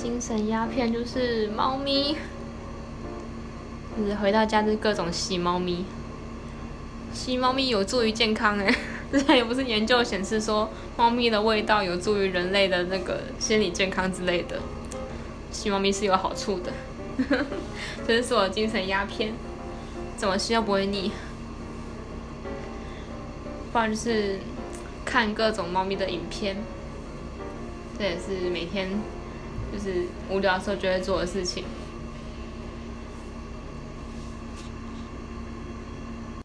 精神鸦片就是猫咪，就是回到家就各种吸猫咪，吸猫咪有助于健康哎，之前也不是研究显示说猫咪的味道有助于人类的那个心理健康之类的，吸猫咪是有好处的，这是我的精神鸦片，怎么吸都不会腻，不然就是看各种猫咪的影片。这也是每天就是无聊的时候就会做的事情。